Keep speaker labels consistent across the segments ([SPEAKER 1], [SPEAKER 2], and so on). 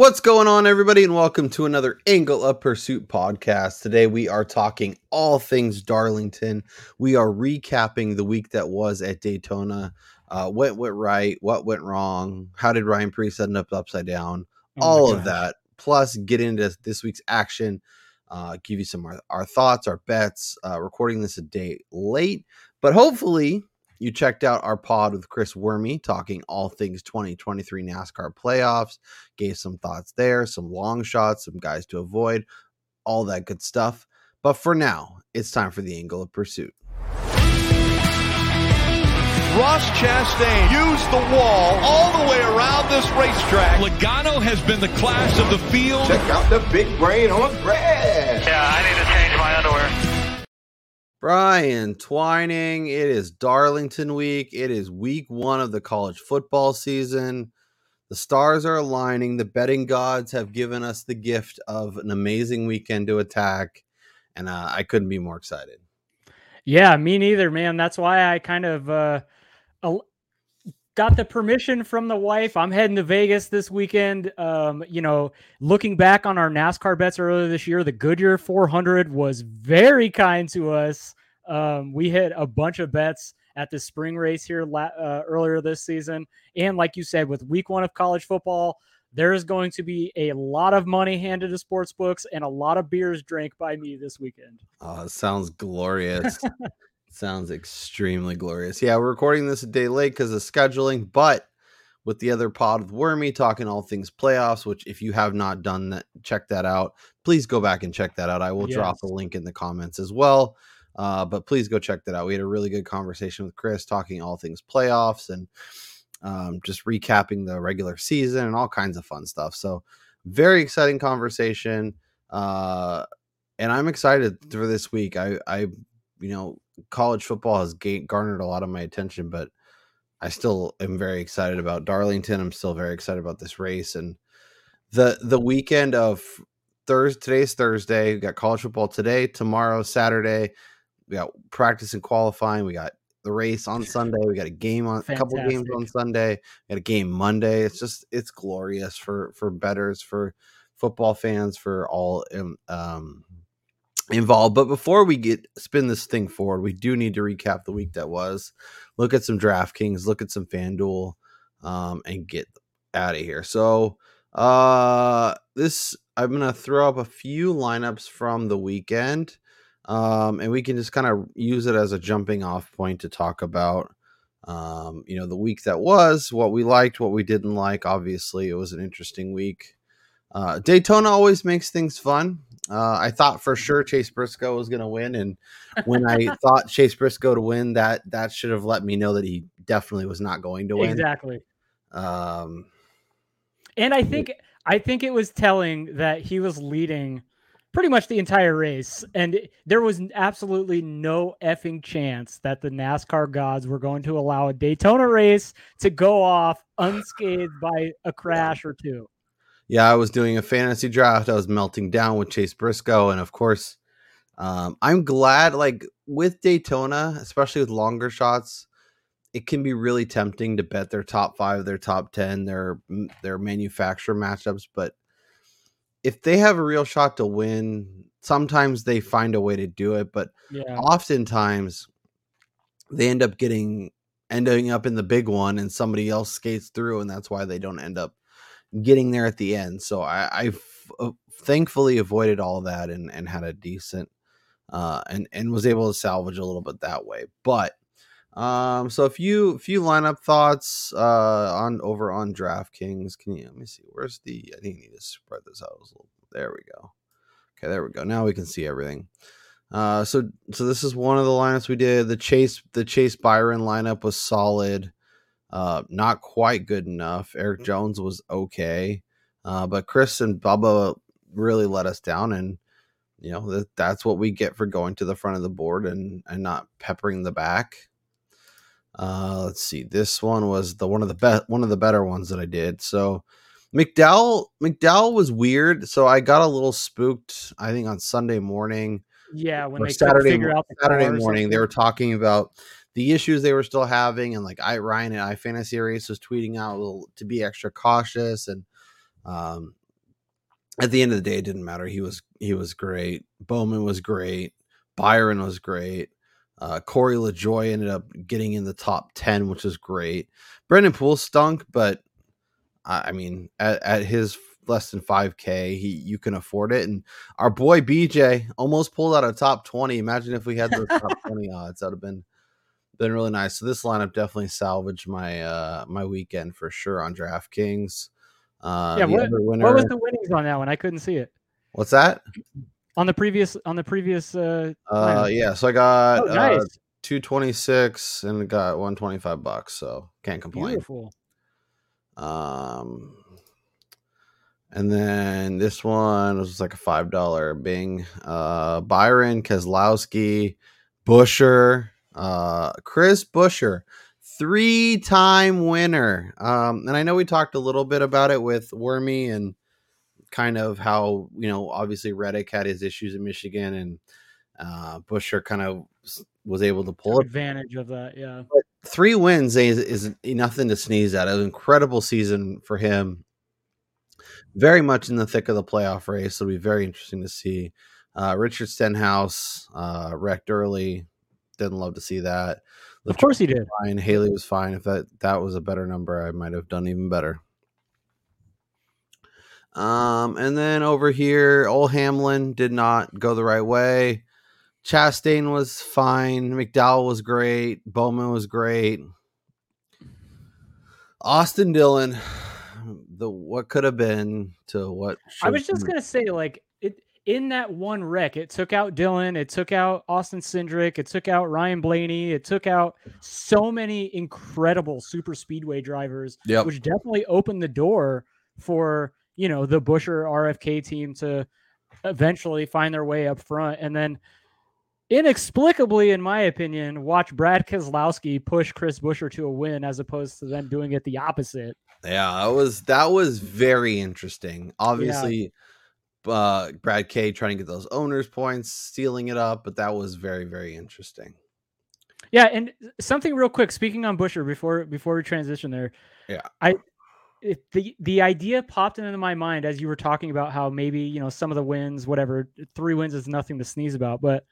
[SPEAKER 1] What's going on, everybody, and welcome to another Angle of Pursuit podcast. Today, we are talking all things Darlington. We are recapping the week that was at Daytona. Uh, what went right? What went wrong? How did Ryan Preece end up upside down?
[SPEAKER 2] Oh
[SPEAKER 1] all of that. Plus, get into this week's action. Uh, give you some of our, our thoughts, our bets. Uh, recording this a day late, but hopefully you checked out our pod with Chris Werme talking all things 2023 NASCAR playoffs. Gave some thoughts there, some long shots, some guys to avoid, all that good stuff. But for now, it's time for the angle of pursuit.
[SPEAKER 3] Ross Chastain used the wall all the way around this racetrack.
[SPEAKER 4] Logano has been the class of the field.
[SPEAKER 5] Check out the big brain on
[SPEAKER 1] Brian Twining, it is Darlington week. It is week one of the college football season. The stars are aligning. The betting gods have given us the gift of an amazing weekend to attack. And uh, I couldn't be more excited.
[SPEAKER 2] Yeah, me neither, man. That's why I kind of uh, got the permission from the wife. I'm heading to Vegas this weekend. Um, you know, looking back on our NASCAR bets earlier this year, the Goodyear 400 was very kind to us. Um, we hit a bunch of bets at the spring race here la- uh, earlier this season, and like you said, with Week One of college football. There is going to be a lot of money handed to sports books and a lot of beers drank by me this weekend.
[SPEAKER 1] Oh, sounds glorious. sounds extremely glorious. Yeah, we're recording this a day late because of scheduling, but with the other pod with Werme talking all things playoffs, which if you have not done that, check that out. Please go back and check that out. I will drop a link in the comments as well. Uh, but please go check that out. We had a really good conversation with Chris talking all things playoffs and um, just recapping the regular season and all kinds of fun stuff. So, very exciting conversation. Uh, and I'm excited for this week. I, I, you know, college football has ga- garnered a lot of my attention, but I still am very excited about Darlington. I'm still very excited about this race and the the weekend of Thursday. Today's Thursday. We got college football today, tomorrow, Saturday. We got practice and qualifying. We got the race on Sunday. We got a game on a couple games on Sunday. We got a game Monday. It's just it's glorious for for betters, for football fans, for all um, um involved. But before we get spin this thing forward, we do need to recap the week that was. Look at some DraftKings, look at some FanDuel, um, and get out of here. So uh this I'm gonna throw up a few lineups from the weekend. Um, and we can just kind of use it as a jumping off point to talk about um, you know, the week that was, what we liked, what we didn't like. Obviously, it was an interesting week. Uh, Daytona always makes things fun. Uh, I thought for sure Chase Briscoe was going to win, and when I thought Chase Briscoe to win, that that should have let me know that he definitely was not going to win.
[SPEAKER 2] Exactly.
[SPEAKER 1] Um,
[SPEAKER 2] And I think I think it was telling that he was leading pretty much the entire race, and there was absolutely no effing chance that the NASCAR gods were going to allow a Daytona race to go off unscathed by a crash or two.
[SPEAKER 1] Yeah, I was doing a fantasy draft. I was melting down with Chase Briscoe, and of course, um, I'm glad. Like with Daytona, especially with longer shots, it can be really tempting to bet their top five, their top ten, their their manufacturer matchups. But if they have a real shot to win, sometimes they find a way to do it. But
[SPEAKER 2] Yeah.
[SPEAKER 1] oftentimes, they end up getting ending up in the big one, and somebody else skates through, and that's why they don't end up getting there at the end. So I, I f- uh, thankfully avoided all that and, and had a decent uh, and and was able to salvage a little bit that way. But um, so a few few lineup thoughts uh, on over on DraftKings. Can you let me see? Where's the? I think I need to spread this out a little. There we go. Okay, there we go. Now we can see everything. Uh, so so this is one of the lineups we did. The Chase the Chase Byron lineup was solid. Uh, not quite good enough. Eric Jones was okay, uh, but Chris and Bubba really let us down, and you know that that's what we get for going to the front of the board and and not peppering the back. Uh, let's see. This one was the one of the best, one of the better ones that I did. So McDowell, McDowell was weird. So I got a little spooked. I think on Sunday morning
[SPEAKER 2] Yeah, when they
[SPEAKER 1] Saturday
[SPEAKER 2] figure out
[SPEAKER 1] Saturday morning, they were talking about the issues they were still having, and like I Ryan and I Fantasy Race was tweeting out to be extra cautious, and um, at the end of the day, it didn't matter. He was he was great. Bowman was great. Byron was great. Uh, Corey LaJoie ended up getting in the top ten, which was great. Brennan Poole stunk, but I, I mean, at, at his less than 5k he you can afford it and our boy bj almost pulled out a top 20 imagine if we had those top 20 odds that would have been been really nice so this lineup definitely salvaged my uh my weekend for sure on draftkings uh
[SPEAKER 2] yeah, what,
[SPEAKER 1] winner,
[SPEAKER 2] what was the winnings on that one? I couldn't see it
[SPEAKER 1] what's that
[SPEAKER 2] on the previous on the previous. Uh,
[SPEAKER 1] uh yeah so i got
[SPEAKER 2] oh, nice,
[SPEAKER 1] uh 226 and got 125 bucks so can't complain
[SPEAKER 2] beautiful.
[SPEAKER 1] Um, and then this one was like a five dollar Bing. Uh, Byron Keselowski, Buescher, uh, Chris Buescher, three time winner. Um, and I know we talked a little bit about it with Werme and kind of how you know obviously Reddick had his issues in Michigan and uh, Buescher kind of was able to pull
[SPEAKER 2] Took
[SPEAKER 1] it
[SPEAKER 2] advantage of that. Yeah.
[SPEAKER 1] three wins is, is nothing to sneeze at. An incredible season for him. Very much in the thick of the playoff race. It'll be very interesting to see. Uh, Richard Stenhouse uh, wrecked early. Didn't love to see that.
[SPEAKER 2] Of course he did.
[SPEAKER 1] Fine. Haley was fine. If that that was a better number, I might have done even better. Um, and then over here, old Hamlin did not go the right way. Chastain was fine. McDowell was great. Bowman was great. Austin Dillon, the what could have been to what
[SPEAKER 2] I was just gonna say, like in that one wreck, it took out Dillon, it took out Austin Cindric, it took out Ryan Blaney, it took out so many incredible super speedway drivers,
[SPEAKER 1] Yep.
[SPEAKER 2] which definitely opened the door for you know the Buescher RFK team to eventually find their way up front, and then inexplicably, in my opinion, watch Brad Keselowski push Chris Buescher to a win as opposed to them doing it the opposite.
[SPEAKER 1] Yeah, that was that was very interesting. Obviously, uh, Brad K trying to get those owners points, stealing it up, but that was very very interesting.
[SPEAKER 2] Yeah, and something real quick. Speaking on Buescher, before before we transition there,
[SPEAKER 1] Yeah.
[SPEAKER 2] I it, the the idea popped into my mind as you were talking about how maybe you know some of the wins, whatever, three wins is nothing to sneeze about. But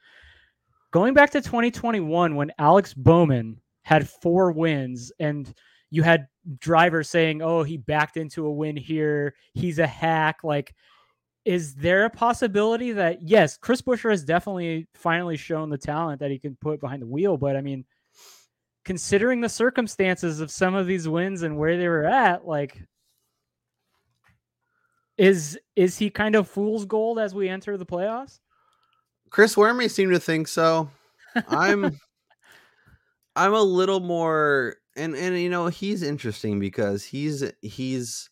[SPEAKER 2] going back to 2021, when Alex Bowman had four wins, and you had drivers saying, "Oh, he backed into a win here. He's a hack." Like, is there a possibility that yes, Chris Buescher has definitely finally shown the talent that he can put behind the wheel, but I mean considering the circumstances of some of these wins and where they were at, like is is he kind of fool's gold as we enter the playoffs?
[SPEAKER 1] Chris Werme seemed to think so. I'm I'm a little more and and you know he's interesting because he's he's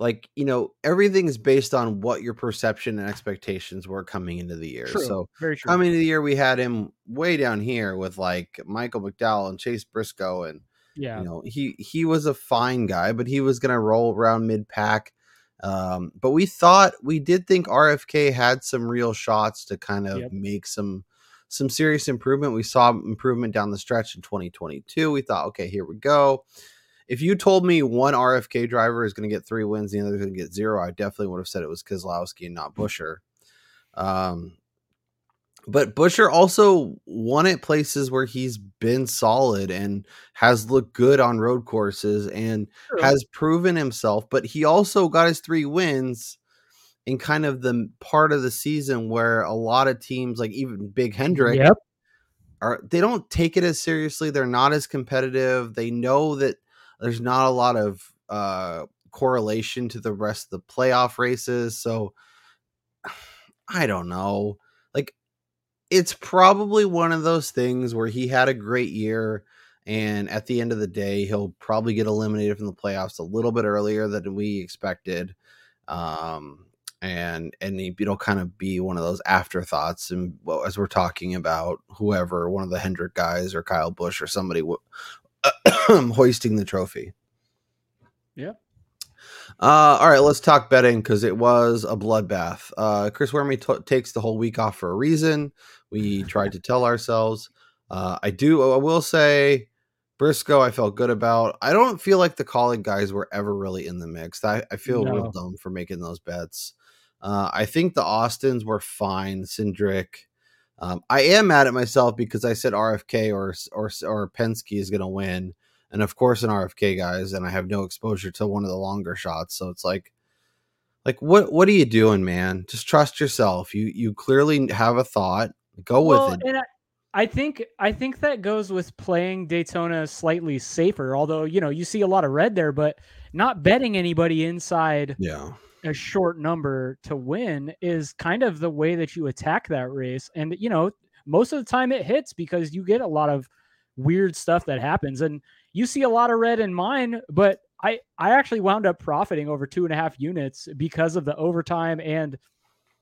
[SPEAKER 1] like you know everything's based on what your perception and expectations were coming into the year.
[SPEAKER 2] True.
[SPEAKER 1] So
[SPEAKER 2] Very true.
[SPEAKER 1] coming into the year we had him way down here with like Michael McDowell and Chase Briscoe and
[SPEAKER 2] yeah.
[SPEAKER 1] you know he he was a fine guy but he was going to roll around mid pack um but we thought we did think rfk had some real shots to kind of
[SPEAKER 2] Yep.
[SPEAKER 1] make some some serious improvement we saw improvement down the stretch in 2022 we thought okay here we go if you told me one rfk driver is going to get three wins the other is going to get zero i definitely would have said it was Keselowski and not buescher um but Buescher also won at places where he's been solid and has looked good on road courses and
[SPEAKER 2] True.
[SPEAKER 1] has proven himself. But he also got his three wins in kind of the part of the season where a lot of teams, like even Big Hendrick,
[SPEAKER 2] Yep.
[SPEAKER 1] are they don't take it as seriously. They're not as competitive. They know that there's not a lot of uh, correlation to the rest of the playoff races. So I don't know. Like it's probably one of those things where he had a great year and at the end of the day he'll probably get eliminated from the playoffs a little bit earlier than we expected um and and it'll kind of be one of those afterthoughts and as we're talking about whoever one of the hendrick guys or kyle busch or somebody w- hoisting the trophy
[SPEAKER 2] Yeah.
[SPEAKER 1] uh, all right, let's talk betting because it was a bloodbath. Uh, Chris Werme t- takes the whole week off for a reason. We tried to tell ourselves. Uh, I do. I will say, Briscoe. I felt good about. I don't feel like the Kaulig guys were ever really in the mix. I, I feel real dumb for making those bets. Uh, I think the Austins were fine. Cindric. Um, I am mad at myself because I said RFK or or or Penske is going to win, and of course an RFK guys, and I have no exposure to one of the longer shots, so it's like, like what what are you doing, man? Just trust yourself. You you clearly have a thought. Go
[SPEAKER 2] Well,
[SPEAKER 1] with it.
[SPEAKER 2] I, I think I think that goes with playing Daytona slightly safer. Although you know you see a lot of red there, but not betting anybody inside
[SPEAKER 1] Yeah.
[SPEAKER 2] A short number to win is kind of the way that you attack that race. And you know, most of the time it hits because you get a lot of weird stuff that happens, and you see a lot of red in mine. But I I actually wound up profiting over two and a half units because of the overtime and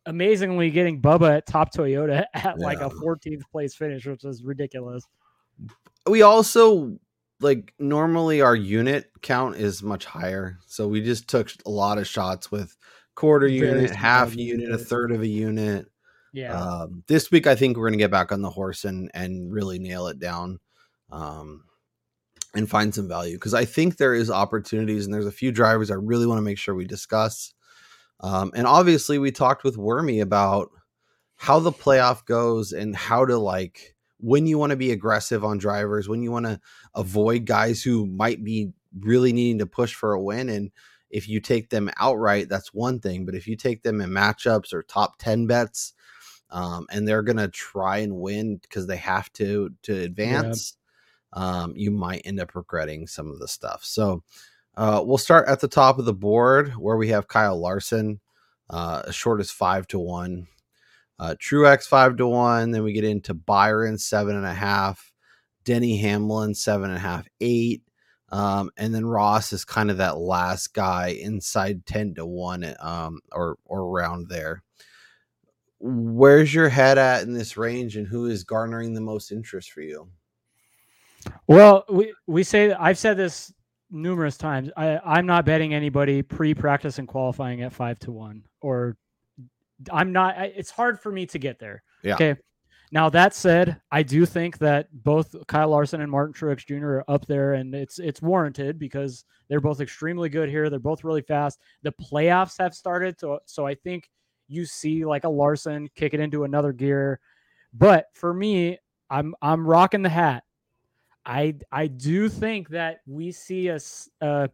[SPEAKER 2] amazingly getting Bubba at top Toyota at like a 14th place finish, which is ridiculous.
[SPEAKER 1] we also like normally our unit count is much higher. So we just took a lot of shots with quarter unit half unit. a third of a unit.
[SPEAKER 2] Yeah.
[SPEAKER 1] um, this week i think we're going to get back on the horse and and really nail it down um, and find some value. Because i think there is opportunities and there's a few drivers i really want to make sure we discuss. Um, and obviously we talked with werme about how the playoff goes and how to like when you want to be aggressive on drivers, when you want to avoid guys who might be really needing to push for a win. And if you take them outright, that's one thing. But if you take them in matchups or top 10 bets, um, and they're going to try and win because they have to to advance, um, you might end up regretting some of the stuff. So uh, we'll start at the top of the board where we have Kyle Larson, uh, as short as five to one. Uh, Truex five to one. Then we get into Byron seven and a half, Denny Hamlin seven and a half, eight, um, and then Ross is kind of that last guy inside ten to one, um, or or around there. Where's your head at in this range, and who is garnering the most interest for you?
[SPEAKER 2] Well, we we say I've said this numerous times. I I'm not betting anybody pre-practice and qualifying at five to one, or I'm not. I, it's hard for me to get there.
[SPEAKER 1] Yeah.
[SPEAKER 2] Okay. Now that said, I do think that both Kyle Larson and Martin Truex Jr. are up there, and it's it's warranted because they're both extremely good here. They're both really fast. The playoffs have started, so so I think you see like a Larson kick it into another gear. But for me, I'm I'm rocking the hat. I I do think that we see a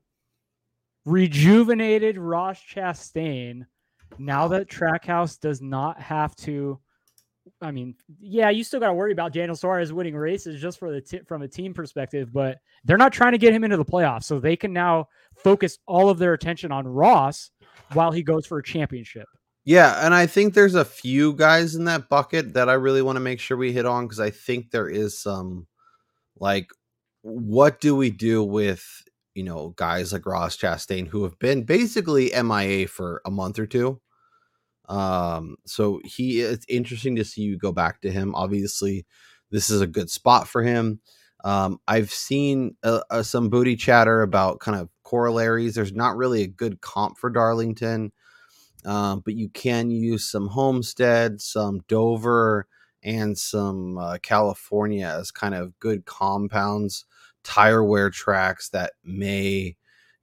[SPEAKER 2] rejuvenated Ross Chastain now that Trackhouse does not have to. I mean, yeah, you still got to worry about Daniel Suarez winning races just for the t- from a team perspective, but they're not trying to get him into the playoffs, so they can now focus all of their attention on Ross while he goes for a championship.
[SPEAKER 1] Yeah, and I think there's a few guys in that bucket that I really want to make sure we hit on because I think there is some like what do we do with you know guys like Ross Chastain who have been basically MIA for a month or two. Um, so he it's interesting to see you go back to him. Obviously, this is a good spot for him. Um, I've seen uh, uh, some booty chatter about kind of corollaries. There's not really a good comp for Darlington um, but you can use some Homestead, some Dover, and some uh, California as kind of good compounds, tire wear tracks that may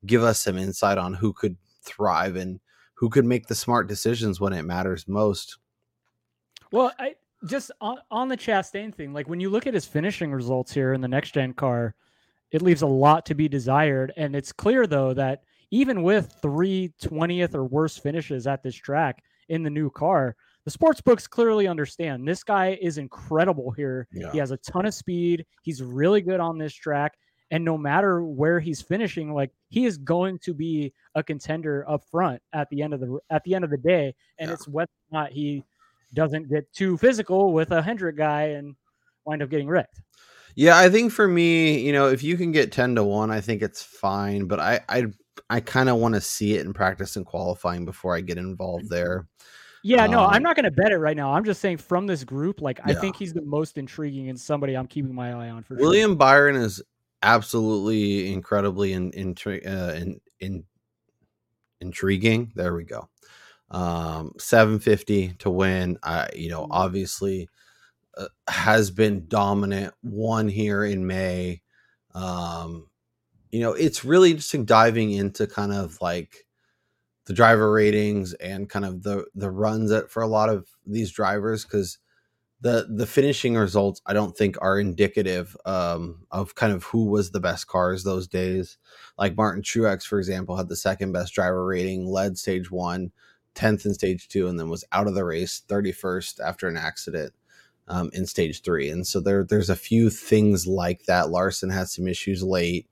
[SPEAKER 1] give us some insight on who could thrive and who could make the smart decisions when it matters most.
[SPEAKER 2] Well, I just on, on the Chastain thing, like when you look at his finishing results here in the next gen car, it leaves a lot to be desired. And it's clear though that even with three 20th or worse finishes at this track in the new car, the sports books clearly understand this guy is incredible here.
[SPEAKER 1] Yeah.
[SPEAKER 2] He has a ton of speed. He's really good on this track. And no matter where he's finishing, like he is going to be a contender up front at the end of the at the end of the day. And
[SPEAKER 1] Yeah.
[SPEAKER 2] it's whether or not he doesn't get too physical with a Hendrick guy and wind up getting wrecked.
[SPEAKER 1] Yeah, I think for me, you know, if you can get ten to one, I think it's fine. But I, I, I kind of want to see it in practice and qualifying before I get involved mm-hmm. there.
[SPEAKER 2] Yeah, no, I'm
[SPEAKER 1] Um,
[SPEAKER 2] not going to bet it right now. I'm just saying from this group, like I think he's the most intriguing and somebody I'm keeping my eye on for sure.
[SPEAKER 1] William Byron is absolutely incredibly in, intri- uh, in, in intriguing. There we go. Um, 750 to win. I, you know, obviously uh, has been dominant. One here in May. Um, you know, it's really interesting diving into kind of like the driver ratings and kind of the the runs that for a lot of these drivers because the the finishing results I don't think are indicative um, of kind of who was the best cars those days. Like Martin Truex, for example, had the second best driver rating, led stage one, 10th in stage two, and then was out of the race 31st after an accident um, in stage three. And so there there's a few things like that. Larson had some issues late.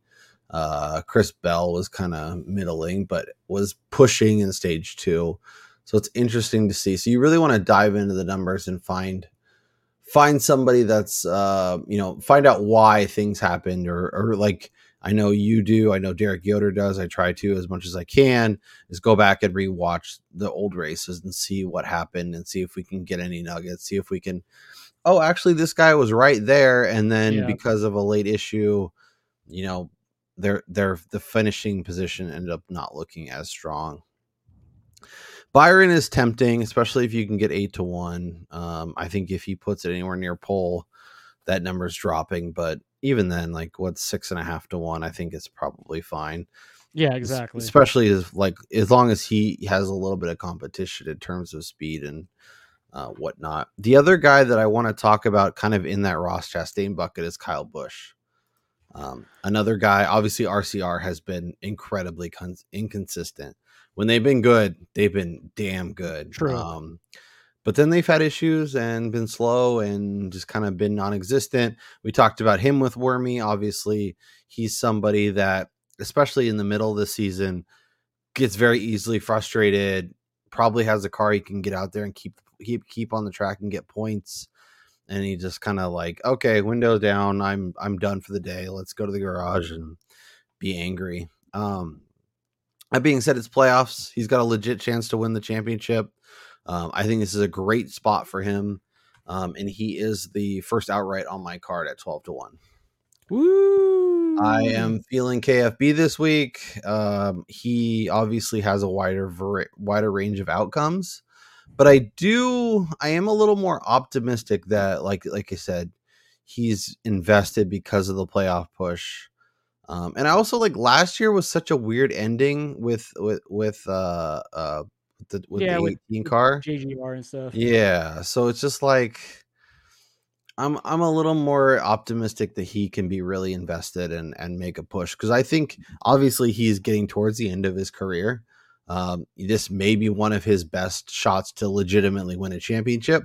[SPEAKER 1] Uh, Chris Bell was kind of middling, but was pushing in stage two. So it's interesting to see. So you really want to dive into the numbers and find find somebody that's uh you know find out why things happened or or like I know you do. I know Derek Yoder does. I try to as much as I can is go back and rewatch the old races and see what happened and see if we can get any nuggets. See if we can. Oh, actually, this guy was right there, and then
[SPEAKER 2] Yeah.
[SPEAKER 1] because of a late issue, you know, their their the finishing position ended up not looking as strong. Byron is tempting, especially if you can get eight to one. Um, I think if he puts it anywhere near pole, that number's dropping. But even then, like what's six and a half to one, I think it's probably fine.
[SPEAKER 2] Yeah, exactly.
[SPEAKER 1] Especially as like as long as he has a little bit of competition in terms of speed and uh, whatnot. The other guy that I want to talk about, kind of in that Ross Chastain bucket, is Kyle Busch. Um, another guy, obviously RCR has been incredibly con- inconsistent. When they've been good, they've been damn good.
[SPEAKER 2] True.
[SPEAKER 1] Um, but then they've had issues and been slow and just kind of been non-existent. We talked about him with Werme. Obviously, he's somebody that, especially in the middle of the season, gets very easily frustrated. Probably has a car he can get out there and keep keep keep on the track and get points. And he just kind of like, okay, window down. I'm I'm done for the day. Let's go to the garage and be angry. Um, that being said, it's playoffs. He's got a legit chance to win the championship. Um, I think this is a great spot for him. Um, and he is the first outright on my card at 12 to 1.
[SPEAKER 2] Woo!
[SPEAKER 1] I am feeling KFB this week. Um, he obviously has a wider wider range of outcomes, but I do I am a little more optimistic that like like I said, he's invested because of the playoff push. Um, and I also like last year was such a weird ending with with with uh uh the, with
[SPEAKER 2] Yeah,
[SPEAKER 1] the
[SPEAKER 2] with-
[SPEAKER 1] 18 car.
[SPEAKER 2] JGR and stuff.
[SPEAKER 1] Yeah, so it's just like I'm I'm a little more optimistic that he can be really invested and and make a push because I think obviously he's getting towards the end of his career. Um, this may be one of his best shots to legitimately win a championship,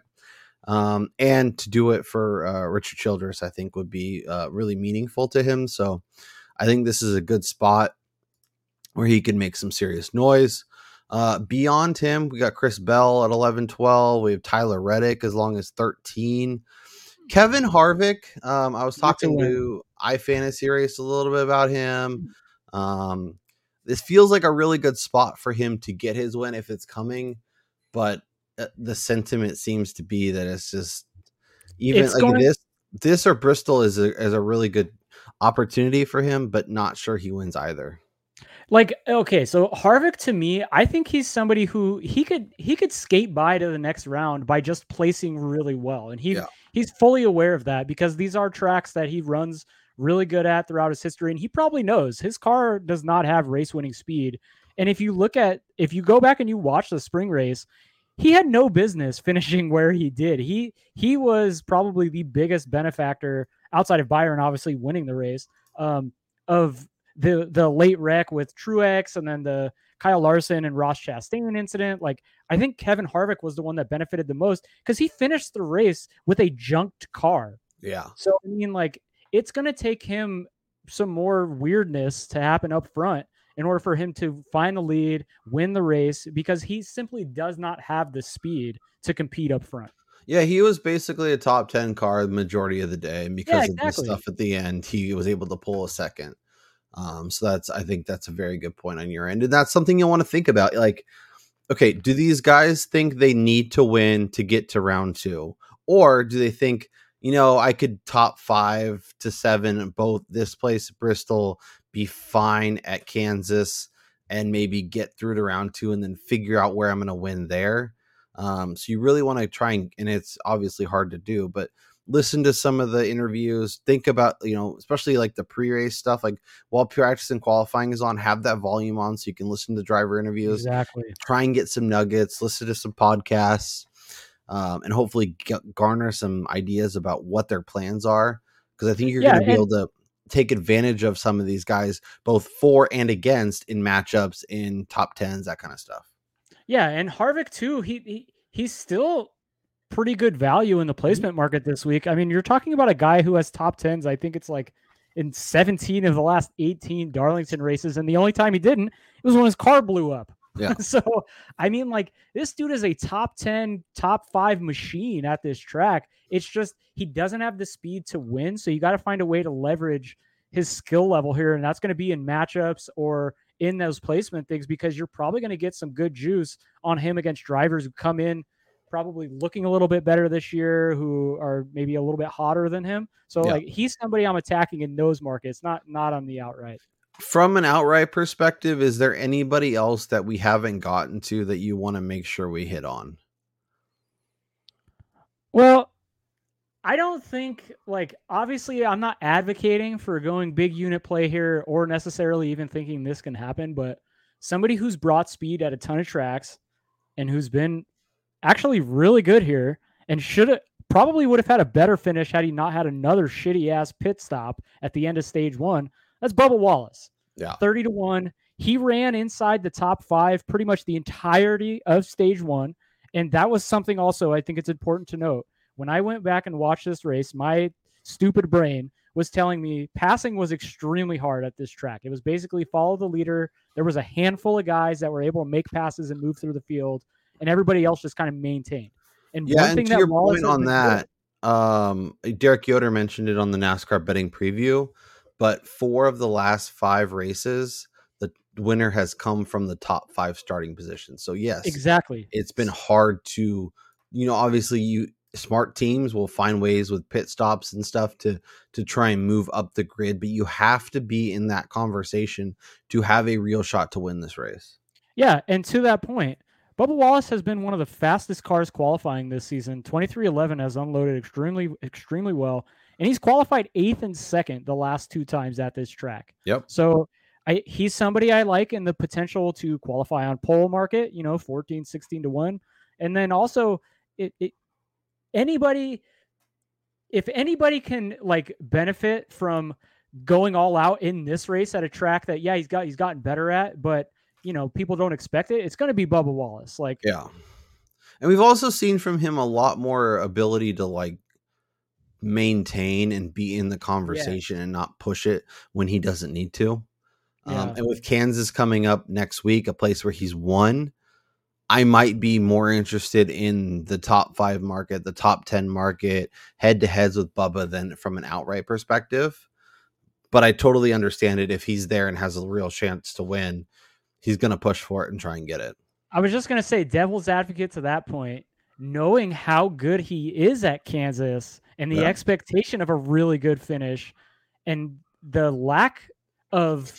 [SPEAKER 1] um, and to do it for uh, Richard Childress, I think would be uh, really meaningful to him. So I think this is a good spot where he can make some serious noise. Uh, beyond him, we got Chris Bell at 11 12. We have Tyler Reddick as long as 13. Kevin Harvick, um, I was talking to iFantasy Race a little bit about him. Um, this feels like a really good spot for him to get his win if it's coming, but uh, the sentiment seems to be that it's just even
[SPEAKER 2] It's
[SPEAKER 1] like
[SPEAKER 2] going-
[SPEAKER 1] this this or Bristol is a is a really good opportunity for him, but not sure he wins either.
[SPEAKER 2] Like okay, so Harvick to me, I think he's somebody who he could he could skate by to the next round by just placing really well, and he
[SPEAKER 1] Yeah.
[SPEAKER 2] he's fully aware of that because these are tracks that he runs really good at throughout his history, and he probably knows his car does not have race winning speed. And if you look at if you go back and you watch the spring race, he had no business finishing where he did. He he was probably the biggest benefactor outside of Byron, obviously winning the race, um, of the the late wreck with Truex and then the Kyle Larson and Ross Chastain incident. Like I think Kevin Harvick was the one that benefited the most because he finished the race with a junked car.
[SPEAKER 1] Yeah.
[SPEAKER 2] So I mean, like it's gonna take him some more weirdness to happen up front in order for him to find the lead, win the race, because he simply does not have the speed to compete up front.
[SPEAKER 1] Yeah, he was basically a top 10 car the majority of the day. And because of the stuff at the end, he was able to pull a second. Um, so that's I think that's a very good point on your end. And that's something you want to think about. Like, okay, do these guys think they need to win to get to round two? Or do they think, you know, I could top five to seven at both this place, Bristol, be fine at Kansas, and maybe get through to round two and then figure out where I'm gonna win there? Um, so you really want to try and, and it's obviously hard to do, but listen to some of the interviews. Think about you know, especially like the pre-race stuff. Like while practice and qualifying is on, have that volume on so you can listen to driver interviews.
[SPEAKER 2] Exactly.
[SPEAKER 1] Try and get some nuggets. Listen to some podcasts, um, and hopefully get, garner some ideas about what their plans are. Because I think you're
[SPEAKER 2] Yeah,
[SPEAKER 1] going to be
[SPEAKER 2] and-
[SPEAKER 1] able to take advantage of some of these guys, both for and against, in matchups, in top tens, that kind of stuff.
[SPEAKER 2] Yeah, and Harvick too. He, he he's still pretty good value in the placement market this week. I mean, you're talking about a guy who has top tens. I think it's like in 17 of the last 18 Darlington races, and the only time he didn't, it was when his car blew up.
[SPEAKER 1] Yeah.
[SPEAKER 2] so I mean, like this dude is a top 10, top five machine at this track. It's just he doesn't have the speed to win, so you got to find a way to leverage his skill level here, and that's going to be in matchups or in those placement things because you're probably going to get some good juice on him against drivers who come in probably looking a little bit better this year who are maybe a little bit hotter than him so
[SPEAKER 1] Yeah.
[SPEAKER 2] like he's somebody i'm attacking in those markets not not on the outright
[SPEAKER 1] From an outright perspective, is there anybody else that we haven't gotten to that you want to make sure we hit on?
[SPEAKER 2] well i don't think like obviously i'm not advocating for going big unit play here or necessarily even thinking this can happen but somebody who's brought speed at a ton of tracks and who's been actually really good here and should have probably would have had a better finish had he not had another shitty ass pit stop at the end of stage one. That's Bubba Wallace.
[SPEAKER 1] Yeah.
[SPEAKER 2] 30 to 1. He ran inside the top five pretty much the entirety of stage one. And that was something also I think it's important to note. When I went back and watched this race, my stupid brain was telling me passing was extremely hard at this track. It was basically follow the leader. There was a handful of guys that were able to make passes and move through the field, and everybody else just kind of maintained. And
[SPEAKER 1] Yeah,
[SPEAKER 2] one
[SPEAKER 1] and
[SPEAKER 2] thing that
[SPEAKER 1] your
[SPEAKER 2] Wallace
[SPEAKER 1] point on that, um, Derek Yoder mentioned it on the NASCAR betting preview, but four of the last five races, the winner has come from the top five starting positions. So yes,
[SPEAKER 2] exactly.
[SPEAKER 1] it's been hard to, you know, obviously you smart teams will find ways with pit stops and stuff to to try and move up the grid, but you have to be in that conversation to have a real shot to win this race.
[SPEAKER 2] Yeah, and to that point, Bubba Wallace has been one of the fastest cars qualifying this season. 23XI has unloaded extremely extremely well, and he's qualified 8th and 2nd the last two times at this track.
[SPEAKER 1] Yep.
[SPEAKER 2] So, I he's somebody I like in the potential to qualify on pole market, you know, 14 16 to 1. And then also it, it anybody if anybody can like benefit from going all out in this race at a track that yeah, he's got he's gotten better at, but you know, people don't expect it. It's going to be Bubba Wallace. Like,
[SPEAKER 1] Yeah. And we've also seen from him a lot more ability to like maintain and be in the conversation and not push it when he doesn't need to.
[SPEAKER 2] Yeah.
[SPEAKER 1] Um, and with Kansas coming up next week, a place where he's won, I might be more interested in the top five market, the top 10 market, head to heads with Bubba than from an outright perspective. But I totally understand it. If he's there and has a real chance to win, he's going to push for it and try and get it.
[SPEAKER 2] I was just going to say, devil's advocate to that point, knowing how good he is at Kansas and the
[SPEAKER 1] Yeah.
[SPEAKER 2] expectation of a really good finish and the lack of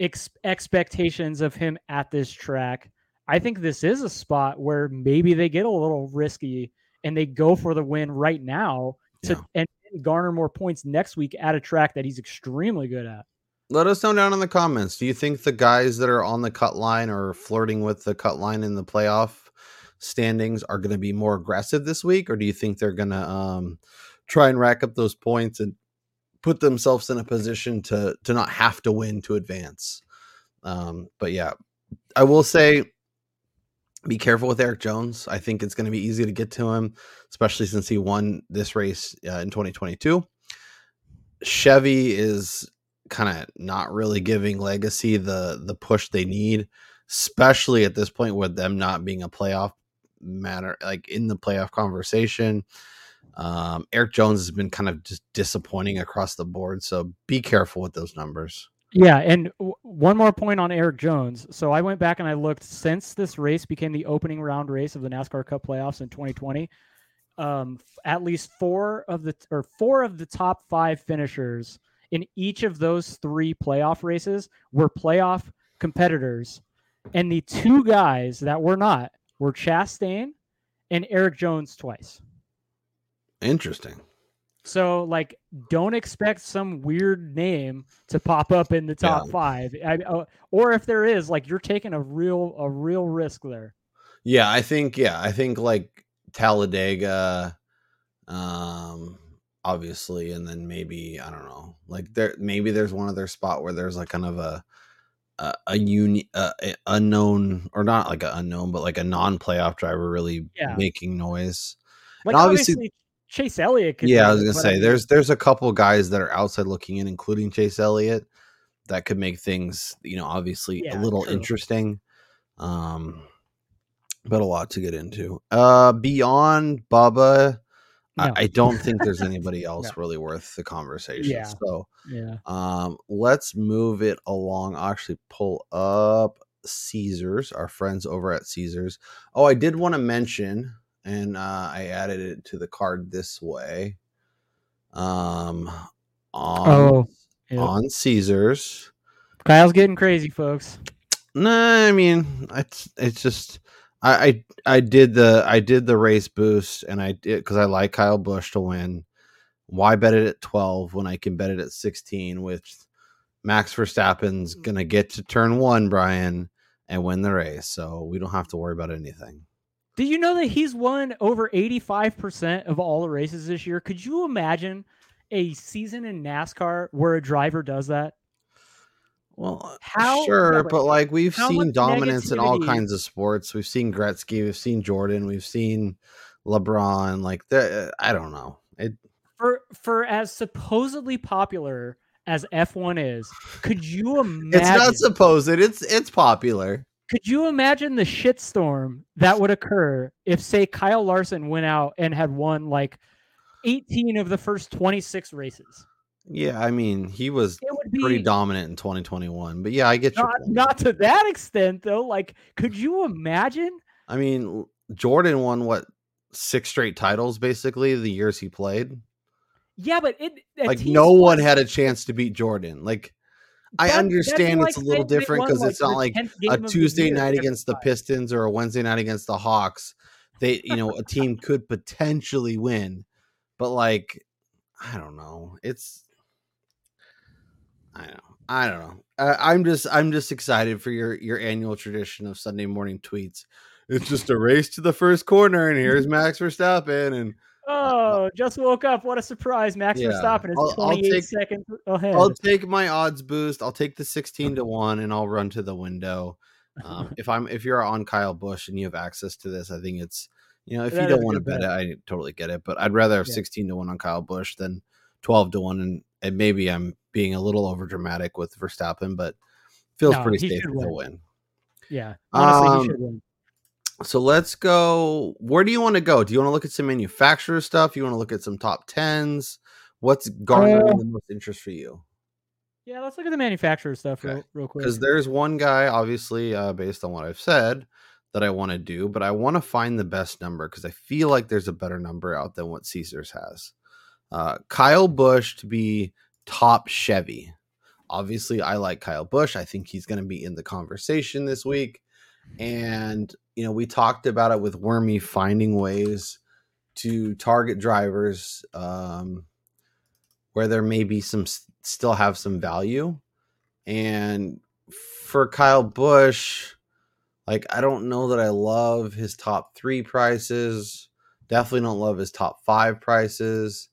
[SPEAKER 2] ex- expectations of him at this track, I think this is a spot where maybe they get a little risky and they go for the win right now to
[SPEAKER 1] Yeah.
[SPEAKER 2] and garner more points next week at a track that he's extremely good at.
[SPEAKER 1] Let us know down in the comments. Do you think the guys that are on the cut line or flirting with the cut line in the playoff standings are going to be more aggressive this week, or do you think they're going to um, try and rack up those points and put themselves in a position to to not have to win to advance? Um, but yeah, I will say, be careful with Eric Jones. I think it's going to be easy to get to him, especially since he won this race uh, in 2022. Chevy is kind of not really giving legacy the the push they need especially at this point with them not being a playoff matter like in the playoff conversation um eric jones has been kind of just disappointing across the board so be careful with those numbers
[SPEAKER 2] Yeah, and w- one more point on Eric Jones. So I went back and I looked since this race became the opening round race of the NASCAR Cup playoffs in 2020. Um, f- at least four of the or four of the top five finishers in each of those three playoff races were playoff competitors, and the two guys that were not were Chastain and Eric Jones twice.
[SPEAKER 1] Interesting
[SPEAKER 2] So like, don't expect some weird name to pop up in the top
[SPEAKER 1] Yeah.
[SPEAKER 2] five. I, uh, or if there is, like, you're taking a real a real risk there.
[SPEAKER 1] Yeah, I think yeah, I think like Talladega, um, obviously, and then maybe I don't know, like there maybe there's one other spot where there's like kind of a a, a uni uh, a unknown or not like an unknown, but like a non-playoff driver really
[SPEAKER 2] Yeah.
[SPEAKER 1] making noise.
[SPEAKER 2] Like,
[SPEAKER 1] obviously-
[SPEAKER 2] obviously, Chase Elliott. Could
[SPEAKER 1] Yeah, I was gonna say there's there's a couple guys that are outside looking in, including Chase Elliott, that could make things you know obviously
[SPEAKER 2] Yeah,
[SPEAKER 1] a little
[SPEAKER 2] true.
[SPEAKER 1] interesting. Um, but a lot to get into. Uh, beyond Bubba,
[SPEAKER 2] No.
[SPEAKER 1] I, I don't think there's anybody else
[SPEAKER 2] No.
[SPEAKER 1] really worth the conversation.
[SPEAKER 2] Yeah.
[SPEAKER 1] So,
[SPEAKER 2] yeah.
[SPEAKER 1] um, let's move it along. I'll actually pull up Caesars, our friends over at Caesars. Oh, I did want to mention, and uh, I added it to the card this way. Um, on,
[SPEAKER 2] Oh, yep.
[SPEAKER 1] on Caesars.
[SPEAKER 2] Kyle's getting crazy, folks.
[SPEAKER 1] No, I mean it's it's just I, I I did the I did the race boost and I did because I like Kyle Busch to win. Why bet it at twelve when I can bet it at sixteen with Max Verstappen's gonna get to turn one, Brian, and win the race, so we don't have to worry about anything.
[SPEAKER 2] Do you know that he's won over 85% of all the races this year? Could you imagine a season in NASCAR where a driver does that?
[SPEAKER 1] Well,
[SPEAKER 2] How-
[SPEAKER 1] sure, but, like we've seen dominance in all kinds of sports. We've seen Gretzky, we've seen Jordan, we've seen LeBron. Like, the- I don't know. It
[SPEAKER 2] For for as supposedly popular as F1 is, could you imagine
[SPEAKER 1] it's not supposed. It's it's popular.
[SPEAKER 2] Could you imagine the shitstorm that would occur if say Kyle Larson went out and had won like 18 of the first 26 races?
[SPEAKER 1] Yeah, I mean, he was
[SPEAKER 2] be
[SPEAKER 1] pretty dominant in 2021. But yeah, I get
[SPEAKER 2] not,
[SPEAKER 1] point.
[SPEAKER 2] not to that extent though. Like, could you imagine?
[SPEAKER 1] I mean, Jordan won what six straight titles basically the years he played.
[SPEAKER 2] Yeah, but it
[SPEAKER 1] Like no one had a chance to beat Jordan. Like I
[SPEAKER 2] That-
[SPEAKER 1] understand it's a little different because it's not like a
[SPEAKER 2] game of the
[SPEAKER 1] Tuesday night against the. Pistons or a Wednesday night against the Hawks. They, you know, a team could potentially win, but like, I don't know. It's, I don't know. I don't know. Uh, I'm just, I'm just excited for your your annual tradition of Sunday morning tweets. It's just a race to the first corner, and here's Max Verstappen, and
[SPEAKER 2] Oh, just woke up. What a surprise. Max
[SPEAKER 1] Yeah.
[SPEAKER 2] Verstappen is
[SPEAKER 1] I'll- I'll
[SPEAKER 2] 28
[SPEAKER 1] take-
[SPEAKER 2] seconds ahead.
[SPEAKER 1] I'll take my odds boost. I'll take the 16 to 1 and I'll run to the window. Um, if I'm if you're on Kyle Busch and you have access to this, I think it's you know, if
[SPEAKER 2] That
[SPEAKER 1] you don't want to bet it. I totally get it. But I'd rather have
[SPEAKER 2] Yeah.
[SPEAKER 1] 16 to 1 on Kyle Busch than 12 to 1 and, and maybe I'm being a little over dramatic with Verstappen, but feels
[SPEAKER 2] No,
[SPEAKER 1] pretty safe to
[SPEAKER 2] win.
[SPEAKER 1] win.
[SPEAKER 2] yeah. Honestly,
[SPEAKER 1] Um,
[SPEAKER 2] he should win.
[SPEAKER 1] So let's go. Where do you want to go? Do you want to look at some manufacturer stuff? You want to look at some top tens? What's garnering
[SPEAKER 2] Uh,
[SPEAKER 1] the most interest for you?
[SPEAKER 2] Yeah, let's look at the manufacturer stuff
[SPEAKER 1] Okay.
[SPEAKER 2] real, real quick.
[SPEAKER 1] because there's one guy obviously uh, based on what i've said that i want to do but i want to find the best number because i feel like there's a better number out than what caesars has uh, kyle busch to be top chevy obviously i like kyle busch i think he's going to be in the conversation this week and you know we talked about it with werme finding ways to target drivers um, where there may be some still have some value and for Kyle Busch, like I don't know that I love his top three prices. Definitely don't love his top five prices.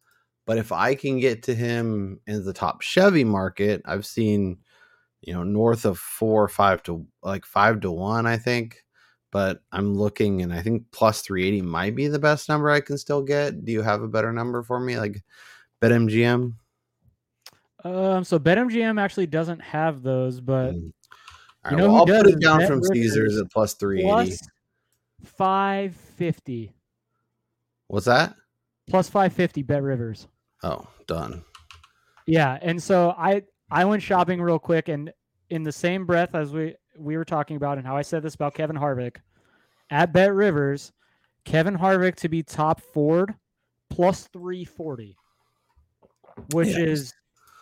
[SPEAKER 1] But if I can get to him in the top Chevy market, I've seen, you know, north of four or five to like five to one, I think. But I'm looking and I think plus 380 might be the best number I can still get. Do you have a better number for me? Like BetMGM?
[SPEAKER 2] Um, so BetMGM actually doesn't have those, but
[SPEAKER 1] Mm.
[SPEAKER 2] You know
[SPEAKER 1] well, I'll put it down
[SPEAKER 2] Bet
[SPEAKER 1] from Caesars at plus 380.
[SPEAKER 2] plus 550.
[SPEAKER 1] What's that?
[SPEAKER 2] Plus 550 Bet Rivers.
[SPEAKER 1] Oh, done.
[SPEAKER 2] Yeah, and so I I went shopping real quick, and in the same breath as we we were talking about, and how I said this about Kevin Harvick at Bet Rivers, Kevin Harvick to be top Ford plus three forty, which
[SPEAKER 1] Yes.
[SPEAKER 2] is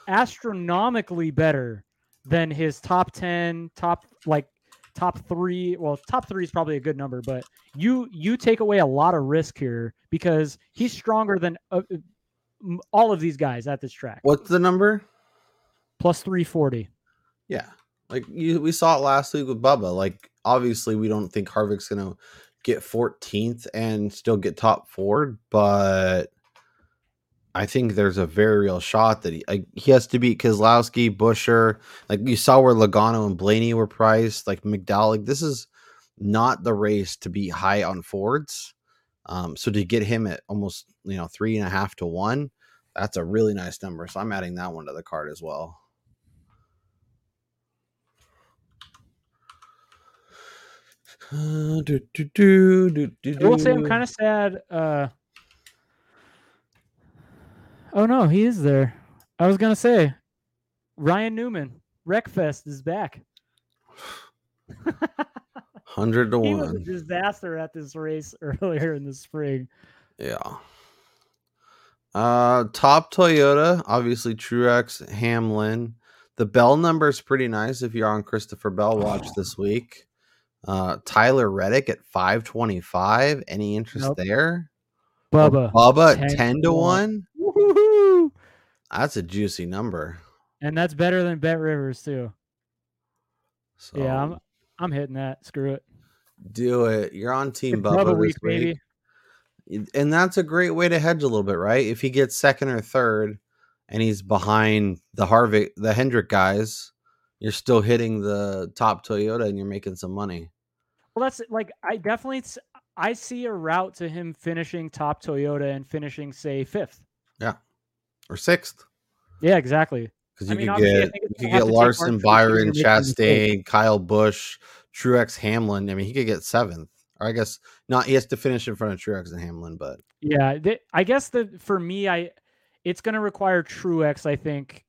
[SPEAKER 2] astronomically better than his top ten, top like top three. Well, top three is probably a good number, but you you take away a lot of risk here because he's stronger than uh, all of these guys at this track.
[SPEAKER 1] What's the number?
[SPEAKER 2] Plus 340.
[SPEAKER 1] Yeah. Like you, we saw it last week with Bubba. Like obviously we don't think Harvick's gonna get 14th and still get top four, but I think there's a very real shot that he like, he has to beat Keselowski, Buescher. Like you saw where Logano and Blaney were priced, like McDowell. Like this is not the race to be high on Fords. Um, so to get him at almost you know three and a half to one, that's a really nice number. So I'm adding that one to the card as well. Uh, do, do, do, do, do,
[SPEAKER 2] I will say I'm kind of sad. Uh, oh no, he is there. I was gonna say Ryan Newman, Wreckfest is back.
[SPEAKER 1] hundred to
[SPEAKER 2] he was a
[SPEAKER 1] one.
[SPEAKER 2] disaster at this race earlier in the spring.
[SPEAKER 1] Yeah. Uh, top Toyota, obviously Truex, Hamlin. The Bell number is pretty nice if you're on Christopher Bell watch this week. Uh, Tyler Reddick at 525. Any interest
[SPEAKER 2] Nope.
[SPEAKER 1] there?
[SPEAKER 2] Bubba.
[SPEAKER 1] Bubba
[SPEAKER 2] 10
[SPEAKER 1] 10
[SPEAKER 2] to
[SPEAKER 1] to
[SPEAKER 2] one.
[SPEAKER 1] 1.
[SPEAKER 2] Woo-hoo-hoo!
[SPEAKER 1] That's a juicy number.
[SPEAKER 2] And that's better than BetRivers too.
[SPEAKER 1] So
[SPEAKER 2] Yeah, I'm I'm hitting that. Screw it.
[SPEAKER 1] do it. You're on Team Bubba
[SPEAKER 2] Bubba
[SPEAKER 1] this
[SPEAKER 2] week, baby.
[SPEAKER 1] And that's a great way to hedge a little bit, right? If he gets second or third and he's behind the Harvick, the Hendrick guys, you're still hitting the top Toyota and you're making some money.
[SPEAKER 2] Well, that's like I definitely I see a route to him finishing top Toyota and finishing say fifth.
[SPEAKER 1] Yeah, Or sixth.
[SPEAKER 2] Yeah, exactly.
[SPEAKER 1] Because
[SPEAKER 2] I
[SPEAKER 1] you
[SPEAKER 2] mean,
[SPEAKER 1] could get you could get Larson, Byron. Chastain, Kyle Busch, Truex, Hamlin. I mean, he could get seventh. Or I guess not. He has to finish in front of Truex and Hamlin, but
[SPEAKER 2] Yeah, th- I guess that for me, I it's going to require Truex. I think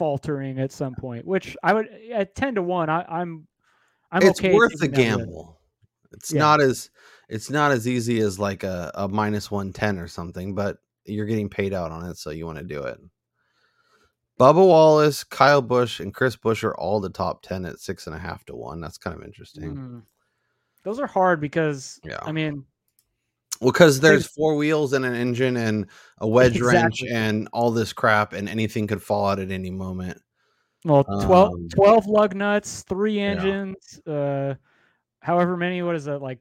[SPEAKER 2] faltering at some point, which I would at ten to one. I, I'm I'm
[SPEAKER 1] it's
[SPEAKER 2] okay.
[SPEAKER 1] worth the gamble. It's
[SPEAKER 2] Yeah.
[SPEAKER 1] not as it's not as easy as like a, a minus one ten or something, but you're getting paid out on it, so you want to do it. Bubba Wallace, Kyle Busch, and Chris Buescher are all the top ten at six and a half to one. That's kind of interesting.
[SPEAKER 2] Mm. Those are hard because
[SPEAKER 1] Yeah.
[SPEAKER 2] I mean,
[SPEAKER 1] Well, because there's four wheels and an engine and a wedge wrench and all this crap, and anything could fall out at any moment.
[SPEAKER 2] well, 12,
[SPEAKER 1] Um,
[SPEAKER 2] 12 lug nuts, three
[SPEAKER 1] yeah.
[SPEAKER 2] engines, uh, however many. What is it like?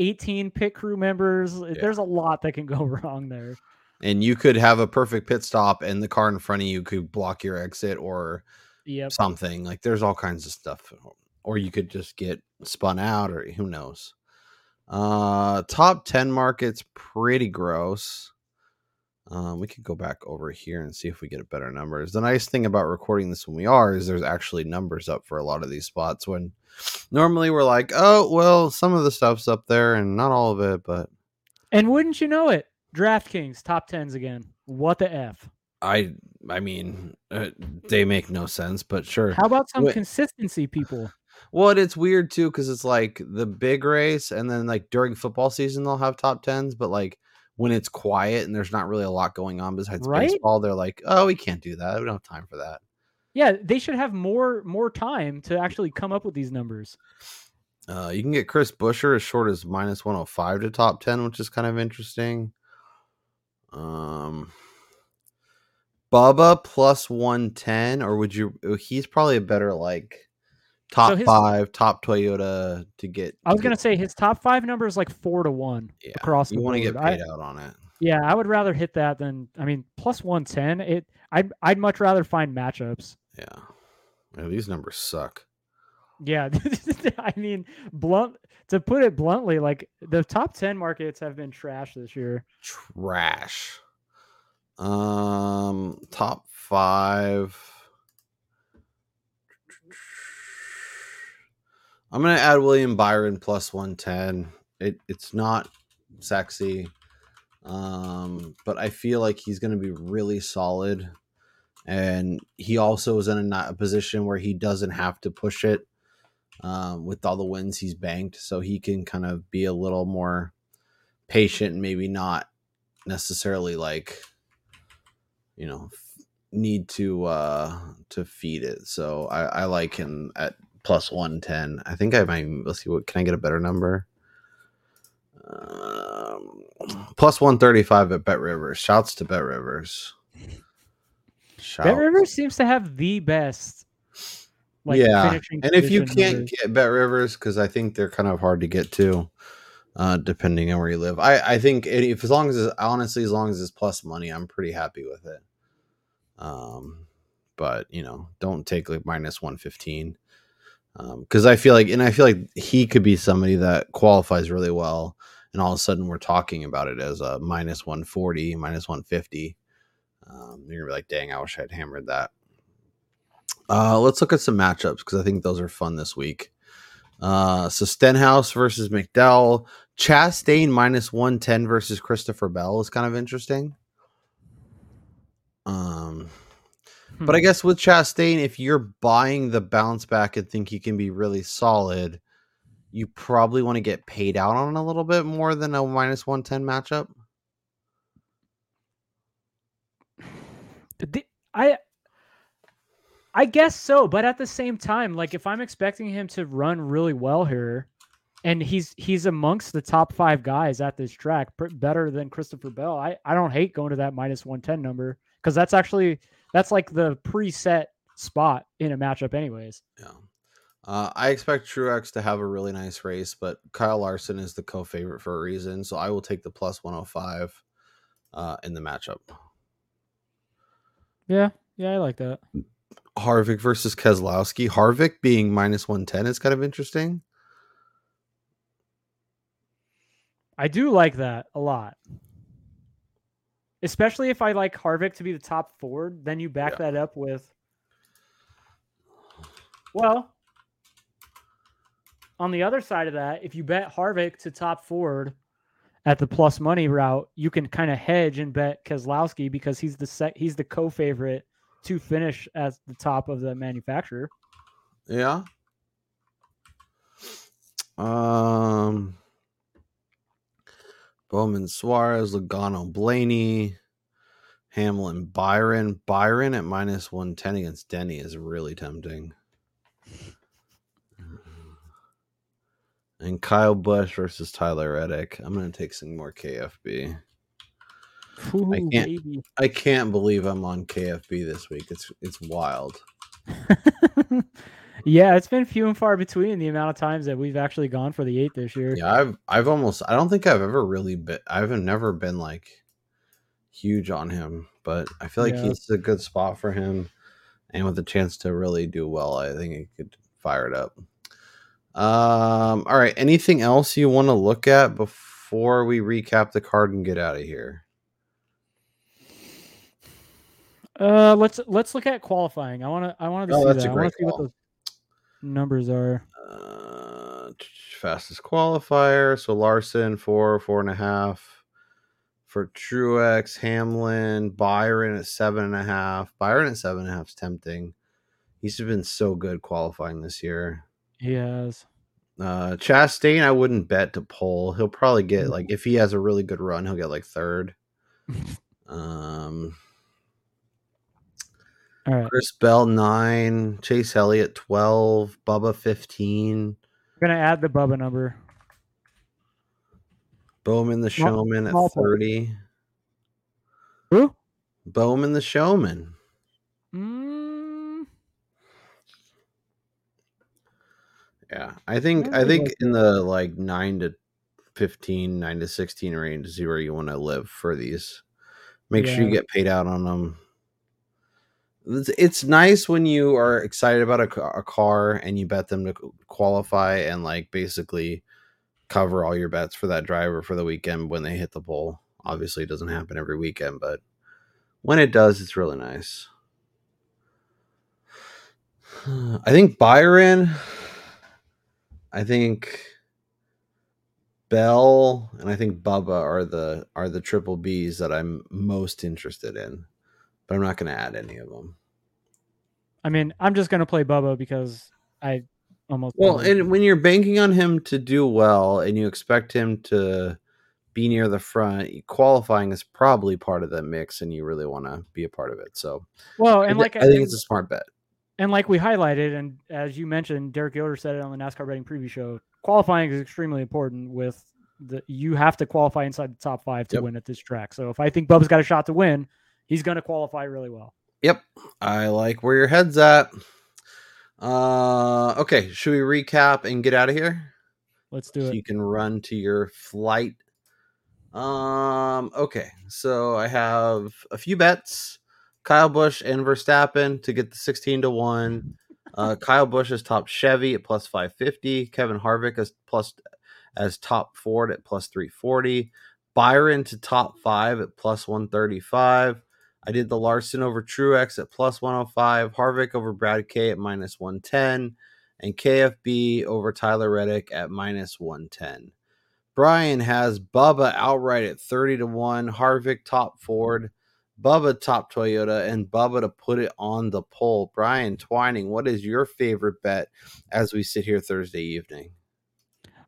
[SPEAKER 2] 18 pit crew members. There's a lot that can go wrong there.
[SPEAKER 1] And you could have a perfect pit stop, and the car in front of you could block your exit or
[SPEAKER 2] Yep.
[SPEAKER 1] something. Like there's all kinds of stuff. Or you could just get spun out, or who knows. Uh top 10 markets pretty gross. Um, we could go back over here and see if we get better numbers. The nice thing about recording this when we are is there's actually numbers up for a lot of these spots when normally we're like, oh well, some of the stuff's up there and not all of it, but
[SPEAKER 2] And wouldn't you know it, DraftKings top tens again. What the f?
[SPEAKER 1] I I mean uh, they make no sense, but sure.
[SPEAKER 2] How about some
[SPEAKER 1] Wait.
[SPEAKER 2] consistency, people?
[SPEAKER 1] Well, it's weird too because it's like the big race, and then like during football season they'll have top tens, but like when it's quiet and there's not really a lot going on besides
[SPEAKER 2] Right?
[SPEAKER 1] baseball, they're like, "Oh, we can't do that. We don't have time for that."
[SPEAKER 2] Yeah, they should have more more time to actually come up with these numbers.
[SPEAKER 1] Uh, you can get Chris Buescher as short as minus one hundred five to top ten, which is kind of interesting. Um, Bubba plus one ten, or would you? uh, He's probably a better like top
[SPEAKER 2] his-
[SPEAKER 1] five, top Toyota to get.
[SPEAKER 2] I was
[SPEAKER 1] to
[SPEAKER 2] gonna say his top five number is like four to one
[SPEAKER 1] yeah,
[SPEAKER 2] across
[SPEAKER 1] You want to get
[SPEAKER 2] I-
[SPEAKER 1] paid out on it.
[SPEAKER 2] Yeah, I would rather hit that than I mean plus one ten. It I'd I'd much rather find matchups.
[SPEAKER 1] Yeah. Yeah, these numbers suck.
[SPEAKER 2] Yeah, I mean blunt to put it bluntly, like the top ten markets have been trash this year.
[SPEAKER 1] Trash. Um, top five. I'm gonna add William Byron plus one ten. It it's not sexy, um, but I feel like he's gonna be really solid, and he also is in a, a position where he doesn't have to push it um, with all the wins he's banked, so he can kind of be a little more patient maybe not necessarily like you know need to uh to feed it. So i i like him at plus 110 i think i might let's see what can i get a better number um Plus 135 at BetRivers. Shouts to BetRivers.
[SPEAKER 2] Bet Rivers seems to have the best.
[SPEAKER 1] yeah. And if you can't
[SPEAKER 2] numbers.
[SPEAKER 1] get BetRivers, because I think they're kind of hard to get to, uh, depending on where you live. I, I think it, if as long as it's, honestly, as long as it's plus money, I'm pretty happy with it. Um, but you know, don't take like minus 115. Um, because I feel like, and I feel like he could be somebody that qualifies really well, and all of a sudden we're talking about it as a minus 140, minus 150. Um, you're gonna be like, dang, I wish I'd hammered that. Uh, let's look at some matchups because I think those are fun this week. Uh, so Stenhouse versus McDowell, Chastain minus 110 versus Christopher Bell is kind of interesting. Um, but I
[SPEAKER 2] Hmm.
[SPEAKER 1] guess with Chastain, if you're buying the bounce back and think he can be really solid, you probably want to get paid out on a little bit more than a minus 110 matchup.
[SPEAKER 2] I I guess so, but at the same time, like if I'm expecting him to run really well here, and he's he's amongst the top five guys at this track, pr- better than Christopher Bell. I I don't hate going to that minus one ten number because that's actually that's like the preset spot in a matchup, anyways.
[SPEAKER 1] Yeah. Uh, I expect Truex to have a really nice race, but Kyle Larson is the co-favorite for a reason, so I will take the plus 105 uh, in the matchup.
[SPEAKER 2] Yeah, yeah, I like that.
[SPEAKER 1] Harvick versus Keselowski. Harvick being minus 110 is kind of interesting.
[SPEAKER 2] I do like that a lot. Especially if I like Harvick to be the top Ford, then you back that up with well, on the other side of that, if you bet Harvick to top Ford at the plus money route, you can kind of hedge and bet Keselowski because he's the sec- he's the co-favorite to finish at the top of the manufacturer.
[SPEAKER 1] Yeah. Um Bowman Suarez, Logano Blaney, Hamlin Byron. Byron at minus 110 against Denny is really tempting. And Kyle Busch versus Tyler Reddick. I'm going to take some more KFB.
[SPEAKER 2] Ooh,
[SPEAKER 1] can't-
[SPEAKER 2] baby.
[SPEAKER 1] I can't believe I'm on KFB this week. It's it's wild.
[SPEAKER 2] yeah, it's been few and far between the amount of times that we've actually gone for the eight this year.
[SPEAKER 1] Yeah, I've I've almost I don't think I've ever really been I've never been like huge on him, but I feel like
[SPEAKER 2] Yeah.
[SPEAKER 1] he's a good spot for him. And with a chance to really do well, I think he could fire it up. Um all right, anything else you want to look at before we recap the card and get out of here?
[SPEAKER 2] Uh, let's let's look at qualifying. I want to I wanted to
[SPEAKER 1] Oh,
[SPEAKER 2] see that. I want to see what those numbers are.
[SPEAKER 1] Uh, fastest qualifier. So Larson four, four and a half. For Truex, Hamlin, Byron at seven and a half. Byron at seven and a half is tempting. He's been so good qualifying this year.
[SPEAKER 2] He has.
[SPEAKER 1] Uh, Chastain, I wouldn't bet to pull. He'll probably get like if he has a really good run, he'll get like third. um,
[SPEAKER 2] All right,
[SPEAKER 1] Chris Bell nine, Chase Elliott twelve, Bubba fifteen.
[SPEAKER 2] we're gonna add the Bubba number.
[SPEAKER 1] Bowman the Showman at. 30.
[SPEAKER 2] Who?
[SPEAKER 1] Bowman the Showman.
[SPEAKER 2] Mm,
[SPEAKER 1] Yeah. I think
[SPEAKER 2] I
[SPEAKER 1] think in the like 9 to 15, 9 to 16 range is where you want to live for these. Make sure you get paid out on them. It's, nice when you are excited about a, a car and you bet them to qualify and like basically cover all your bets for that driver for the weekend when they hit the pole. Obviously, it doesn't happen every weekend, but when it does, it's really nice. I think Byron, I think Bell, and I think Bubba are the are the triple Bs that I'm most interested in, but I'm not going to add any of them.
[SPEAKER 2] I mean, I'm just gonna play Bubba because I almost
[SPEAKER 1] Well,
[SPEAKER 2] always do.
[SPEAKER 1] and when you're banking on him to do well and you expect him to be near the front, qualifying is probably part of that mix, and you really want to be a part of it. So,
[SPEAKER 2] well, and
[SPEAKER 1] thi-
[SPEAKER 2] like
[SPEAKER 1] I think it's a smart bet.
[SPEAKER 2] And like we highlighted, and as you mentioned, Derek Yoder said it on the NASCAR betting preview show, qualifying is extremely important with the, you have to qualify inside the top five to
[SPEAKER 1] Yep.
[SPEAKER 2] win at this track. So if I think Bubba's got a shot to win, he's going to qualify really well.
[SPEAKER 1] Yep. I like where your head's at. Uh okay, should we recap and get out of here?
[SPEAKER 2] Let's do
[SPEAKER 1] So
[SPEAKER 2] it.
[SPEAKER 1] you can run to your flight. Um okay. So I have a few bets. Kyle Busch and Verstappen to get the 16 to 1. Uh Kyle Busch is top Chevy at plus 550. Kevin Harvick is plus as top Ford at plus 340. Byron to top 5 at plus 135. I did the Larson over Truex at plus 105, Harvick over Brad K at minus 110, and KFB over Tyler Reddick at minus 110. Brian has Bubba outright at 30 to 1, Harvick top Ford, Bubba top Toyota, and Bubba to put it on the pole. Brian Twining, what is your favorite bet as we sit here Thursday evening?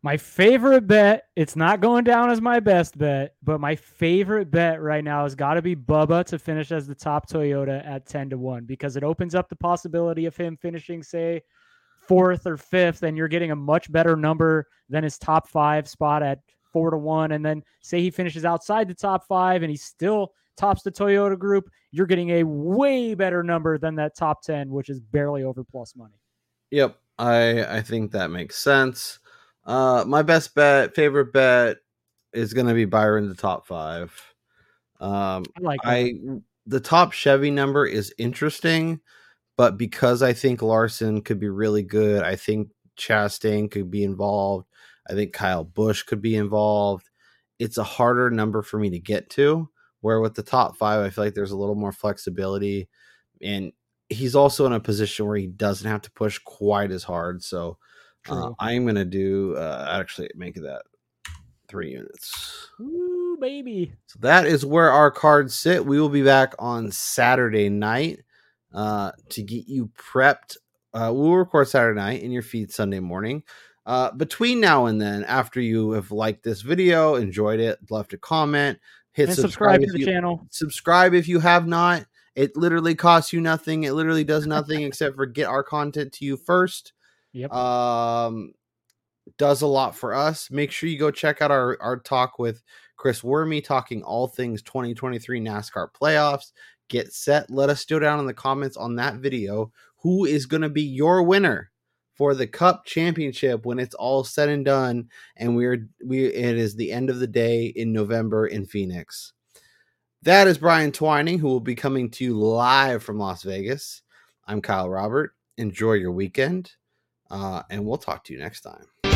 [SPEAKER 2] My favorite bet, it's not going down as my best bet, but my favorite bet right now has got to be Bubba to finish as the top Toyota at 10 to 1 because it opens up the possibility of him finishing, say, fourth or fifth, and you're getting a much better number than his top five spot at four to one. And then say he finishes outside the top five and he still tops the Toyota group, you're getting a way better number than that top 10, which is barely over plus money.
[SPEAKER 1] Yep, I I think that makes sense. Uh, my best bet, favorite bet, is going to be Byron the top five. Um,
[SPEAKER 2] I like that.
[SPEAKER 1] I the top Chevy number is interesting, but because I think Larson could be really good, I think Chastain could be involved. I think Kyle Busch could be involved. It's a harder number for me to get to. Where with the top five, I feel like there's a little more flexibility, and he's also in a position where he doesn't have to push quite as hard. So uh, I'm gonna do uh, actually make that three units.
[SPEAKER 2] Ooh, baby.
[SPEAKER 1] So that is where our cards sit. We will be back on Saturday night uh, to get you prepped. Uh, we'll record Saturday night in your feed Sunday morning. Uh, between now and then, after you have liked this video, enjoyed it, left a comment, hit
[SPEAKER 2] And subscribe to the
[SPEAKER 1] you,
[SPEAKER 2] channel.
[SPEAKER 1] subscribe if you have not. It literally costs you nothing. It literally does nothing except for get our content to you first.
[SPEAKER 2] Yep.
[SPEAKER 1] Um, does a lot for us. Make sure you go check out our our talk with Chris Werme talking all things 2023 NASCAR playoffs. Get set. Let us know down in the comments on that video who is going to be your winner for the Cup Championship when it's all said and done, and we're we it is the end of the day in November in Phoenix. That is Brian Twining, who will be coming to you live from Las Vegas. I'm Kyle Robert. Enjoy your weekend, uh, and we'll talk to you next time.